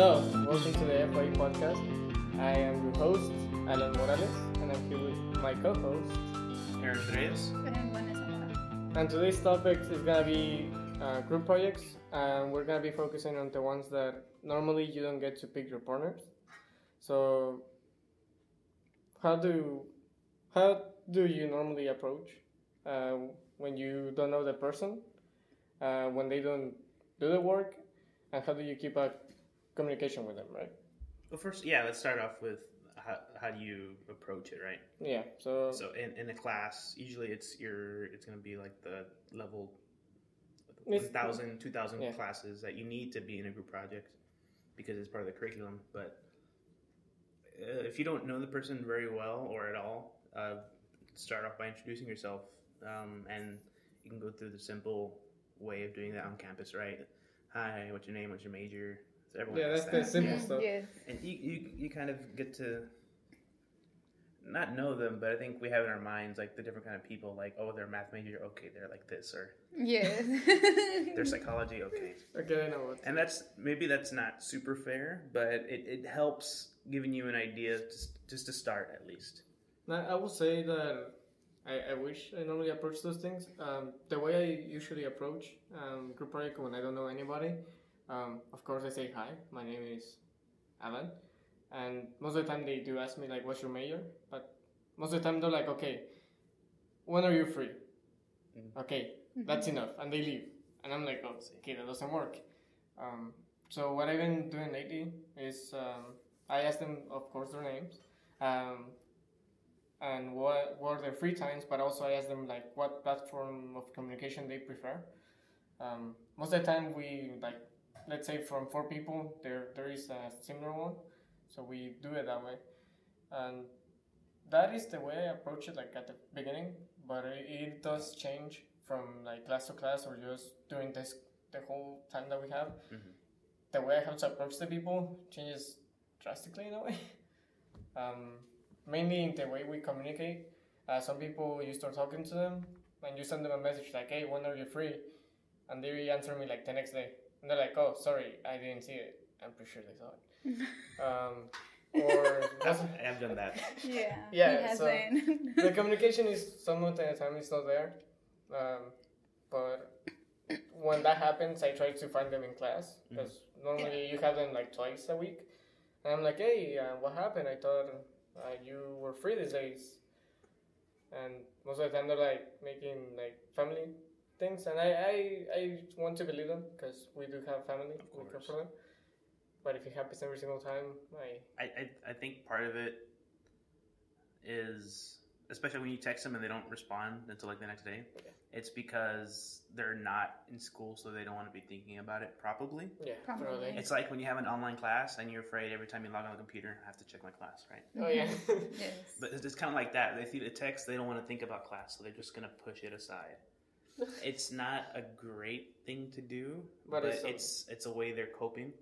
Hello, welcome to the FYE podcast. I am your host, Alan Morales, and I'm here with my co host. Aaron Reyes. And today's topic is gonna be uh, group projects, and we're gonna be focusing on the ones that normally you don't get to pick your partners. So, how do how do you normally approach uh, when you don't know the person, uh, when they don't do the work, and how do you keep a communication with them, right? Well, first, yeah, let's start off with how, how do you approach it, right? Yeah. So, So in, in a class, usually it's your it's going to be like the level It's- 1,000, 2,000 Yeah. classes that you need to be in a group project because it's part of the curriculum. But uh, if you don't know the person very well or at all, uh, start off by introducing yourself, um, and you can go through the simple way of doing that on campus, right? Hi, what's your name? What's your major? So everyone Yeah, asks that's the that. simple Yeah. stuff. Yes. And you, you, you kind of get to not know them, but I think we have in our minds like the different kind of people. Like, oh, they're a math major, okay, they're like this, or yeah, they're psychology, okay. okay, I know what. And that's maybe that's not super fair, but it, it helps giving you an idea just just to start at least. Now, I will say that I, I wish I normally approach those things. Um, the way I usually approach um, group project when I don't know anybody, um, of course I say hi. My name is Alan, and most of the time they do ask me like, "What's your major?" But most of the time they're like, "Okay, when are you free?" Mhm. Okay, that's enough, and they leave, and I'm like, "Oh, okay, that doesn't work." Um, so what I've been doing lately is um, I ask them, of course, their names. Um, and what what are their free times, but also I ask them like what platform of communication they prefer. Um, most of the time, we like let's say from four people, there there is a similar one, so we do it that way, and that is the way I approach it like at the beginning. But it, it does change from like class to class or just doing this the whole time that we have. Mhm. The way I have to approach the people changes drastically in a way. Um, mainly in the way we communicate. Uh, some people you start talking to them and you send them a message like, "Hey, when are you free?" And they answer me like the next day, and they're like, "Oh, sorry, I didn't see it." I'm pretty sure they saw it. um, or I've, I've done that. yeah. Yeah, He so- the communication is somewhat at the time is not there. Um, but when that happens, I try to find them in class because normally you have them like twice a week. And I'm like, hey, uh, what happened? I thought uh, you were free these days. And most of the time they're like making like family things, and I I, I want to believe them because we do have family. We care course. for them. But if it happens every single time, I I, I, I think part of it is especially when you text them and they don't respond until like the next day Okay. it's because they're not in school so they don't want to be thinking about it probably yeah, Probably. probably. it's like when you have an online class and you're afraid every time you log on the computer i have to check my class right Oh yeah. Mm-hmm. yes. but it's, it's kind of like that they see the text they don't want to think about class so they're just going to push it aside it's not a great thing to do But but, it's it's, a- it's a way they're coping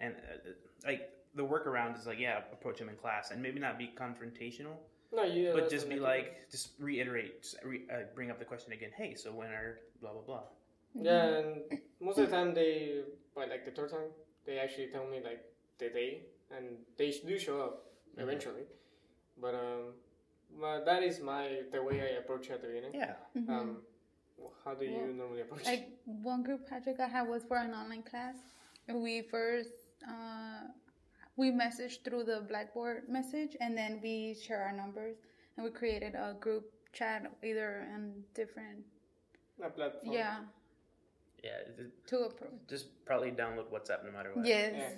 and uh, like the workaround is like yeah approach them in class and maybe not be confrontational no, you. but just be like just reiterate just re, uh, bring up the question again hey so when are blah blah blah Yeah, and most of the time they, by like the third time, they actually tell me like the day, and they do show up Mhm. eventually. But um, but that is my the way I approach at the beginning. yeah Mhm. Um, how do you Well, normally approach? it? like one group project I had was for an online class. We first uh, we messaged through the Blackboard message, and then we share our numbers, and we created a group chat either in different A platform. yeah yeah it- it- to approach. just probably download whatsapp no matter what Yes. Yeah.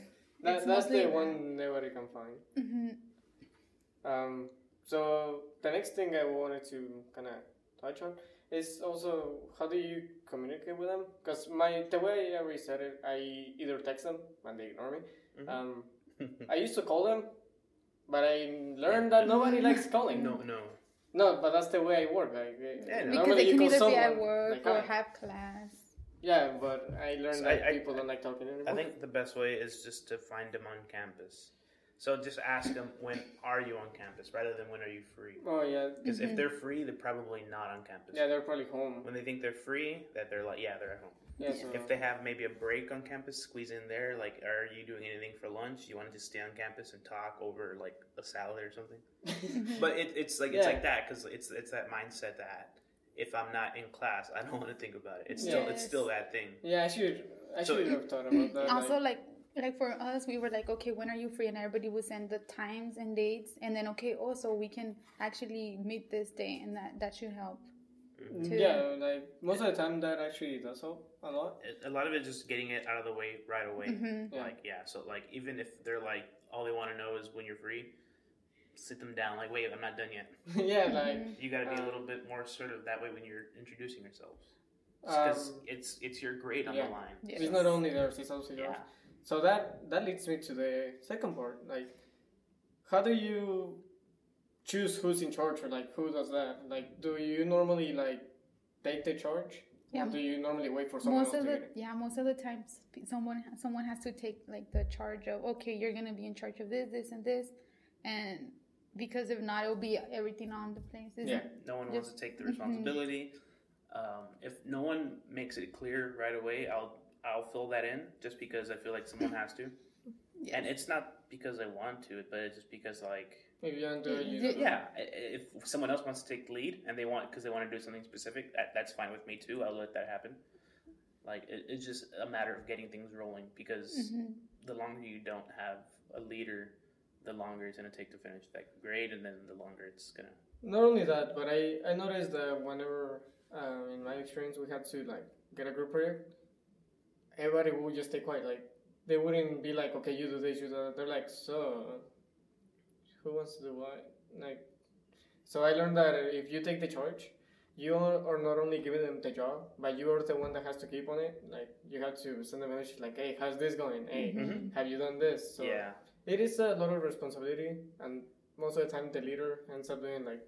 That, It's that's the that. one nobody can find. hmm Um, so the next thing I wanted to kind of touch on is also how do you communicate with them? Because my the way I already said it, I either text them and they ignore me. Mhm. Um, I used to call them, but I learned that nobody likes calling. no no No, but that's the way I work. Like, uh, Yeah, no. Because normally they you can call either be at work like, or "Hi." have class. Yeah, but I learned So that I- I- people don't like talking anymore. i think the best way is just to find them on campus so just ask them when are you on campus rather than when are you free Oh yeah, because Mhm. if they're free they're probably not on campus yeah, they're probably home. when they think they're free that they're like yeah they're at home Yeah, so If they have maybe a break on campus, squeeze in there. Like, are you doing anything for lunch? You want to just stay on campus and talk over like a salad or something? But it, it's like it's like that because it's it's that mindset that if I'm not in class, I don't want to think about it. It's still it's still that thing. yeah, I should I So- should have thought about that. also like, like like for us we were like okay when are you free and everybody would send the times and dates and then okay also we can actually meet this day and that that should help too. yeah, like most of the time that actually does help a lot. A lot of it is just getting it out of the way right away. Mhm. Yeah. Like yeah, so like even if they're like all they want to know is when you're free, sit them down. Like wait, I'm not done yet. yeah, like You got to be Uh, a little bit more sort of that way when you're introducing yourselves. Because um, it's it's your grade on yeah. the line. Yes. it's not only theirs; it's also yours. Yeah. So that that leads me to the second part. Like, how do you choose who's in charge or like who does that? Like, do you normally like take the charge, Yeah. or do you normally wait for someone most else of to the get it? yeah most of the times someone someone has to take like the charge of okay you're gonna be in charge of this this and this and because if not it'll be everything on the place Isn't- Yeah. No one wants to take the responsibility. Um, if no one makes it clear right away, I'll I'll fill that in just because I feel like someone has to. Yes. And it's not because I want to, but it's just because like If you don't it, you Yeah, don't do it. yeah, if someone else wants to take the lead and they want because they want to do something specific, that, that's fine with me too. I'll let that happen. Like it, it's just a matter of getting things rolling because Mhm. the longer you don't have a leader, the longer it's gonna take to finish that grade, and then the longer it's gonna. Not only that, but I I noticed that whenever um, in my experience we had to like get a group project, everybody would just stay quiet. Like they wouldn't be like, okay, you do this, you do that. They're like, so who wants to do what? Like, so I learned that if you take the charge, you are not only giving them the job, but you are the one that has to keep on it. Like you have to send a message like, hey, how's this going? Hey, Mhm. have you done this? So yeah. it is a lot of responsibility, and most of the time the leader ends up doing like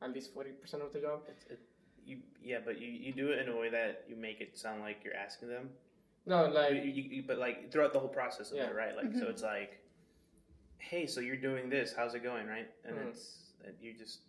at least forty percent of the job. It's, it, you yeah, but you, you do it in a way that you make it sound like you're asking them. No, like you, you, but like throughout the whole process of Yeah. it, right? Like so, Mhm. it's like, hey, so you're doing this. How's it going, right? And Mhm. it's it, you just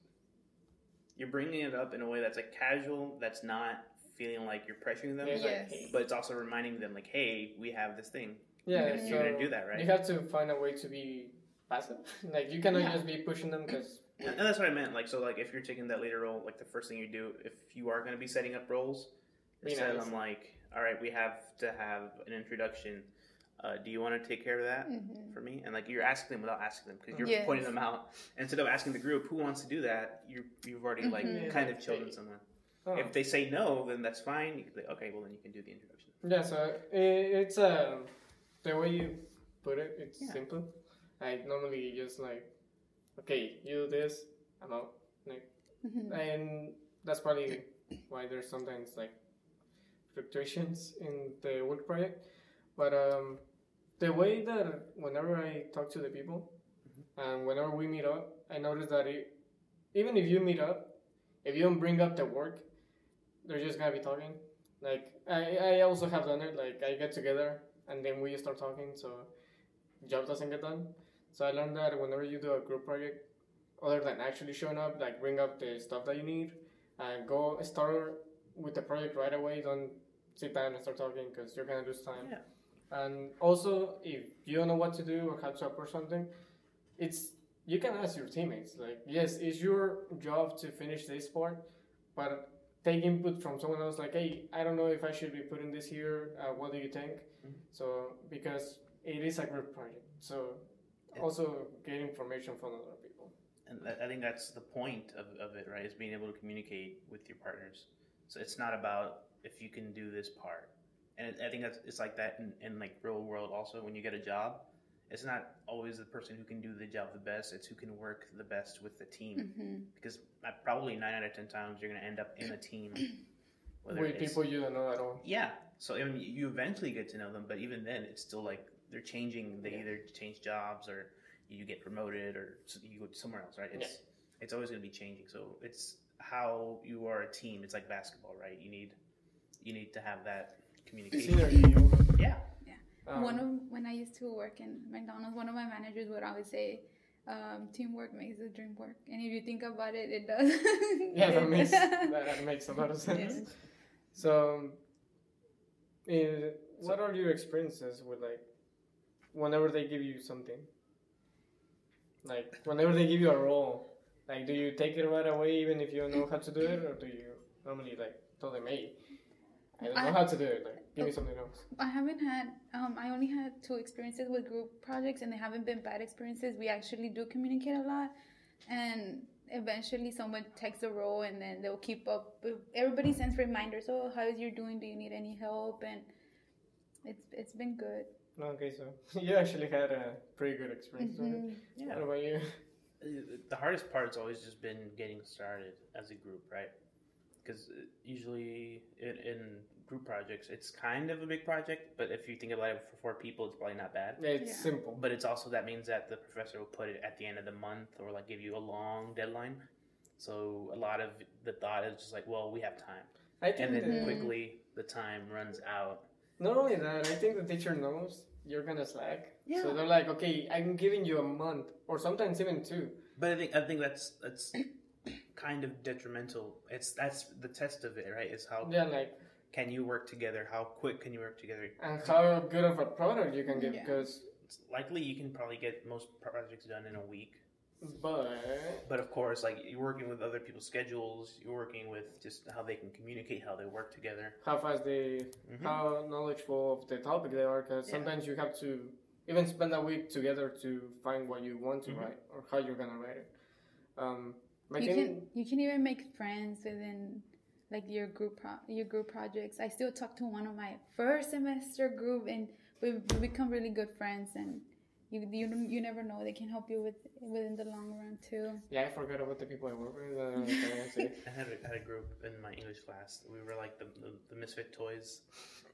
you're bringing it up in a way that's like casual. That's not feeling like you're pressuring them, Yeah, it's like, Yes. but it's also reminding them like, hey, we have this thing. yeah, you're, gonna, so you're gonna do that, right? you have to find a way to be passive. like you cannot Yeah. just be pushing them because And and that's what I meant. Like, so, like, if you're taking that leader role, like, the first thing you do, if you are going to be setting up roles, Be instead of nice. I'm like, all right, we have to have an introduction. Uh, do you want to take care of that Mhm. for me? And like, you're asking them without asking them because you're Yes. pointing them out. Instead of asking the group who wants to do that, you you've already like Mhm. kind of Yeah. chosen someone. oh. If they say no, then that's fine. You can be, okay, well then you can do the introduction. yeah, so it, it's um the way you put it. It's Yeah. simple. Like normally just like, okay, you do this, I'm out. Like Mhm. and that's probably why there's sometimes like fluctuations in the work project. But um, the way that whenever I talk to the people and whenever we meet up, I notice that it, even if you meet up, if you don't bring up the work, they're just gonna be talking. Like I, I also have done it. Like I get together and then we start talking, so job doesn't get done. So I learned that whenever you do a group project, other than actually showing up, like bring up the stuff that you need and go start with the project right away. Don't sit down and start talking because you're gonna lose time. Yeah. And also, if you don't know what to do or how to approach something, it's you can ask your teammates. Like, yes, it's your job to finish this part, but take input from someone else. Like, hey, I don't know if I should be putting this here. Uh, what do you think? Mhm. So because it is a group project, so Yeah. also get information from other people. And I I think that's the point of, of it, right? Is being able to communicate with your partners. So it's not about if you can do this part. And I think that's it's like that in, in like real world also. When you get a job, it's not always the person who can do the job the best. It's who can work the best with the team. Mhm. Because uh, probably nine out of ten times you're going to end up in a team. Whether With people you don't know at all. yeah. So I mean, you eventually get to know them, but even then, it's still like they're changing. They Yeah. either change jobs or you get promoted or you go somewhere else, right? It's it's always going to be changing. So it's how you are a team. It's like basketball, right? You need you need to have that communication. Synergy. also. Yeah. Um, one of when I used to work in McDonald's, one of my managers would always say, um, "Teamwork makes the dream work." And if you think about it, it does. yeah, that makes that makes a lot of sense. Yes. So Uh, what are your experiences with like whenever they give you something? Like whenever they give you a role, like do you take it right away even if you know how to do it, or do you normally like tell them, hey, I don't know how to do it. Like give me something else. I haven't had. Um, I only had two experiences with group projects, and they haven't been bad experiences. We actually do communicate a lot, and eventually someone takes the role, and then they'll keep up. Everybody sends reminders. Oh, how is you doing? Do you need any help? And it's it's been good. Okay, so you actually had a pretty good experience. Mhm. Yeah. What about you? The hardest part's always just been getting started as a group, right? Because uh, usually in, in group projects, it's kind of a big project, but if you think about it for four people, it's probably not bad. Yeah, it's Yeah. simple. But it's also that means that the professor will put it at the end of the month or like give you a long deadline. So a lot of the thought is just like, well, we have time, I think and then that- quickly the time runs out. Not only that, I think the teacher knows you're gonna slack. Yeah. So they're like, okay, I'm giving you a month, or sometimes even two. But I think I think that's that's kind of detrimental. It's that's the test of it, right? Is how Yeah, like, can you work together? How quick can you work together? and how good of a product you can give, because, It's likely you can probably get most projects done in a week. but But of course, like you're working with other people's schedules, you're working with just how they can communicate, how they work together. how fast they, Mhm. how knowledgeable of the topic they are, because Yeah. sometimes you have to even spend a week together to find what you want to Mhm. write or how you're gonna write it. Um, I You can you can even make friends within like your group pro- your group projects. I still talk to one of my first semester group, and we we become really good friends. And you you you never know they can help you with within the long run too. yeah, I forgot about the people I work with. Uh, okay, I had a, had a group in my English class. We were like the, the, the misfit toys.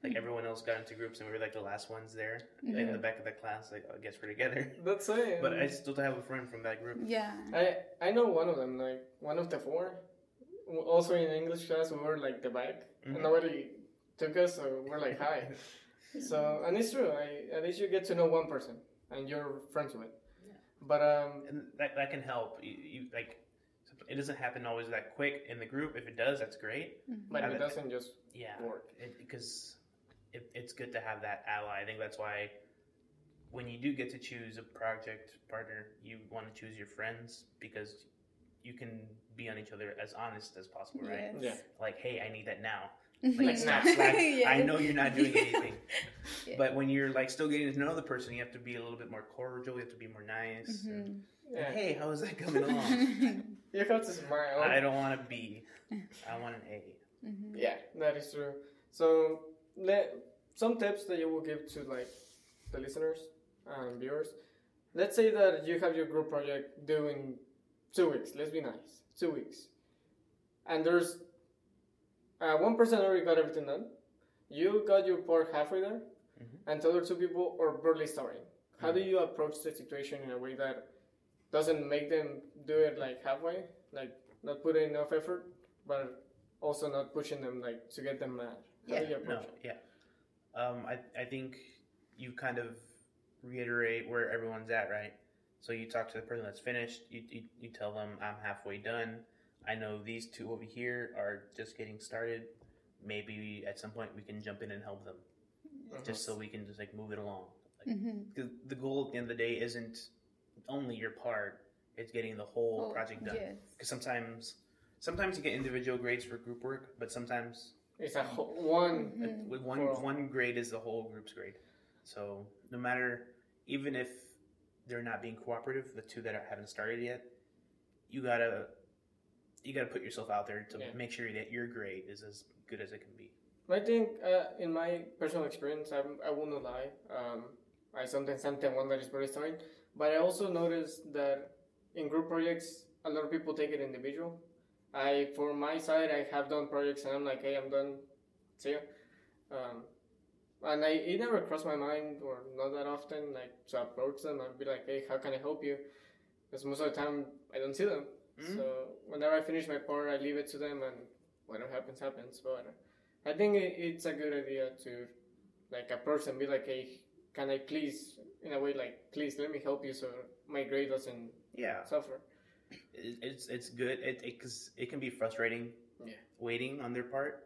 Like everyone else got into groups, and we were like the last ones there in the back of the class. Like, I guess we're together. That's it. But I still have a friend from that group. Yeah. I I know one of them, like one of the four. Also in English class, we were like the back, Mhm. and nobody took us, so we're like hi. so and it's true. I, at least you get to know one person, and you're friends with. Yeah. But um, and that, that can help. You, you like it doesn't happen always that quick in the group. If it does, that's great. Mm-hmm. but And it it- doesn't just Yeah, work. because it, it's good to have that ally. I think that's why when you do get to choose a project partner, you want to choose your friends because you can be on each other as honest as possible, right? Yeah. Like, hey, I need that now. Yes. Like, snap, slack. I know you're not doing anything. Yeah. But when you're like still getting to know the person, you have to be a little bit more cordial. You have to be more nice. and, Mhm. Yeah. Hey, how is that coming along? You have to smile. I don't want a B. I want an A. Mhm. Yeah, that is true. So, let some tips that you will give to like the listeners and viewers. Let's say that you have your group project due in two weeks. Let's be nice, two weeks, and there's uh, one person already got everything done. You got your part halfway there, Mhm. and the other two people are barely starting. How do you approach the situation in a way that doesn't make them do it like halfway, like not put in enough effort, but also not pushing them like to get them mad. How do you No, it? yeah. Um, I, I think you kind of reiterate where everyone's at, right? So you talk to the person that's finished. You, you, you tell them, I'm halfway done. I know these two over here are just getting started. Maybe at some point we can jump in and help them, just so we can just like move it along. Mhm. The goal at the end of the day isn't only your part; it's getting the whole Oh, project done. Yes. Because sometimes, sometimes you get individual grades for group work, but sometimes It's a whole, one. Mhm. with one For- one grade is the whole group's grade. So no matter, even if they're not being cooperative, the two that haven't started yet, you gotta you gotta put yourself out there to Yeah. make sure that your grade is as good as it can be. I think, uh, in my personal experience, I'm, I will not lie. Um, I sometimes am the one that is very starting, but I also noticed that in group projects, a lot of people take it individual. I, for my side, I have done projects and I'm like, hey, I'm done. See ya. Um, and I, it never crossed my mind, or not that often, like to approach them and be like, hey, how can I help you? Because most of the time, I don't see them. Mhm. So whenever I finish my part, I leave it to them, and whatever happens, happens. But I think it, it's a good idea to like approach and be like, "Hey, can I please, in a way, like, please let me help you so my grade doesn't Yeah, suffer." it, it's it's good. It it, cause it can be frustrating. Yeah. Waiting on their part.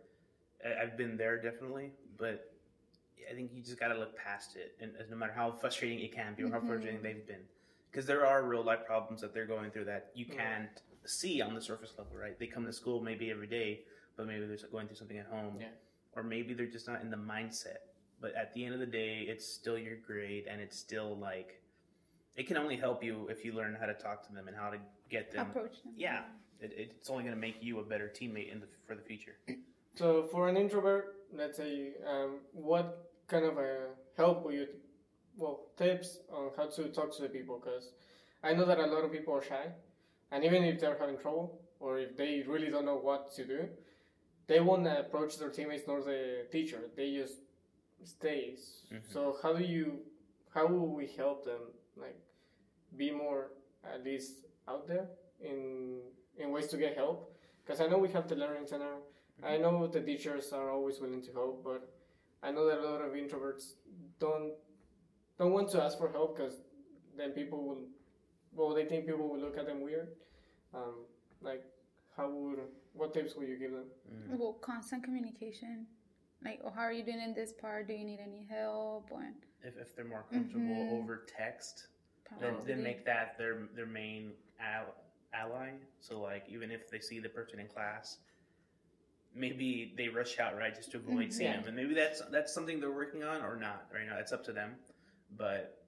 I've been there definitely, but I think you just got to look past it, and as no matter how frustrating it can be or how Mhm. frustrating they've been, because there are real life problems that they're going through that you can't see on the surface level, right? They come to school maybe every day, but maybe they're going through something at home, Yeah. or maybe they're just not in the mindset. But at the end of the day, it's still your grade, and it's still like it can only help you if you learn how to talk to them and how to get them. Approach them. Yeah, it, it's only going to make you a better teammate in the, for the future. So for an introvert, let's say, um, what kind of a help will you, well, tips on how to talk to the people? Because I know that a lot of people are shy, and even if they're having trouble or if they really don't know what to do, they won't approach their teammates nor the teacher. They just stays. Mhm. So how do you, how will we help them like be more at least out there in in ways to get help? Because I know we have the learning center. I know the teachers are always willing to help, but I know that a lot of introverts don't don't want to ask for help because then people will, well, they think people will look at them weird. Um, like, how would what tips would you give them? Mm. Well, constant communication. Like, oh, how are you doing in this part? Do you need any help? Or If, if they're more comfortable Mhm. over text, then, then make that their their main al- ally. So like even if they see the person in class, maybe they rush out right just to avoid Mhm. seeing Yeah. them, and maybe that's that's something they're working on or not right now. It's up to them, but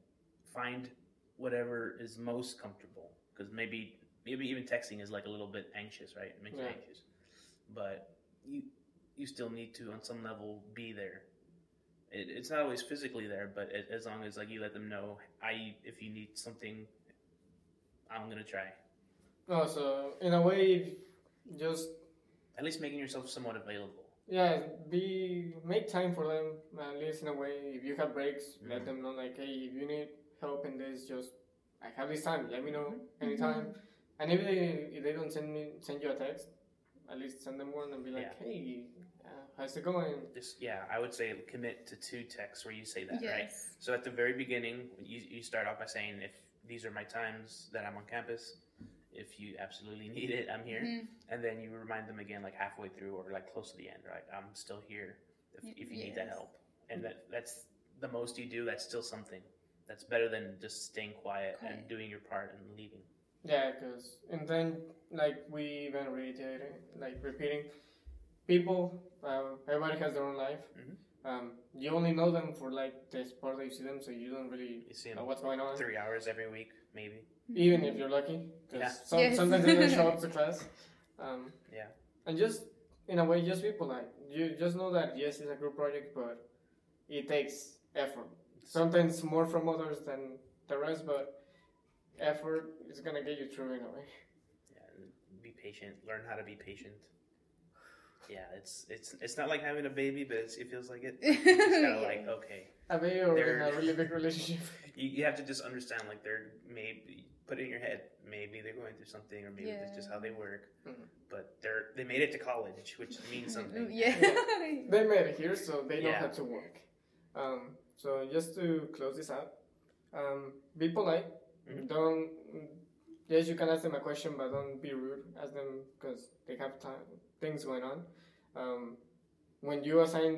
find whatever is most comfortable because maybe maybe even texting is like a little bit anxious, right? It makes you anxious, but you you still need to on some level be there it, it's not always physically there, but it, as long as like you let them know, I if you need something, I'm gonna try. No, so in a way, just At least making yourself somewhat available. Yeah, be make time for them at least in a way. If you have breaks, let Mhm. them know like, hey, if you need help in this, just I have this time. Let me know anytime. And if they if they don't send me send you a text, at least send them one and be like, Yeah. hey, uh, how's it going? Just yeah, I would say commit to two texts where you say that, right? So at the very beginning, you you start off by saying if these are my times that I'm on campus. If you absolutely need it, I'm here. Mhm. And then you remind them again, like halfway through or like close to the end, right? I'm still here if, if you need that help. And that that's the most you do. That's still something. That's better than just staying quiet and doing your part and leaving. Yeah, because and then like we even reiterating, like repeating, people, uh, everybody has their own life. Mhm. Um, you only know them for like this part that you see them, so you don't really You see know them what's going on. three hours every week, maybe. Even if you're lucky, because Yeah. some, Yes. sometimes they don't show up to class. Um, Yeah. And just in a way, just be polite. You just know that yes, it's a group project, but it takes effort. Sometimes more from others than the rest, but effort is gonna get you through in a way. Yeah, be patient. Learn how to be patient. Yeah, it's it's it's not like having a baby, but it's, it feels like it. It's kind of like okay, A baby or in a really big relationship. you, you have to just understand like they're maybe put it in your head. Maybe they're going through something, or maybe it's just how they work. Mhm. But they're they made it to college, which means something. Yeah. They made it here, so they know Yeah. have to work. Um, so just to close this out, um, be polite. Mhm. Don't. Yes, you can ask them a question, but don't be rude. Ask them because they have time, things going on. Um, when you assign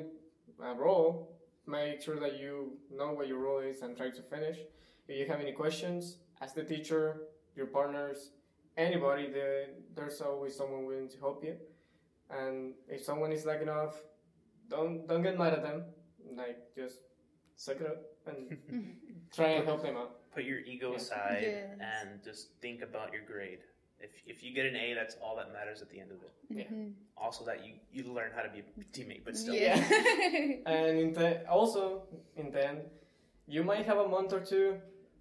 a role, make sure that you know what your role is and try to finish. If you have any questions, ask the teacher, your partners, anybody. There, there's always someone willing to help you. And if someone is lagging off, don't don't get mad at them. Like just suck it up and try and help them out. Put your ego Yeah. aside Yes. and just think about your grade. If if you get an A, that's all that matters at the end of it. Mhm. Also, that you you learn how to be a teammate, but still. Yeah. And in the, also in the end, you might have a month or two,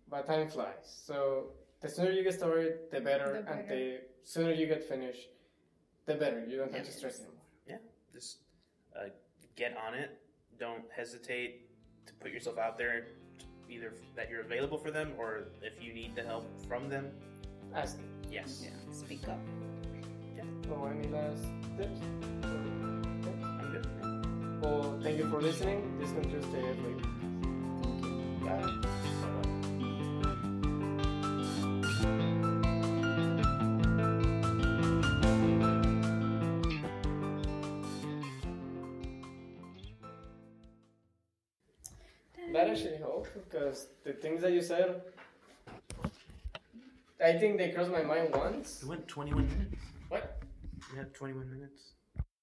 but time flies. So the sooner you get started, the better, The and the sooner you get finished, the better. You don't have to stress anymore. Yeah, just uh, get on it. Don't hesitate to put yourself out there, either that you're available for them or if you need the help from them. Ask. Yes, yeah. Speak up. Or any last tips? I'm good. Well, thank you for listening. This concludes the episode. Bye. that actually helped because the things that you said, I think they crossed my mind once. It went 21 minutes. What? We had 21 minutes.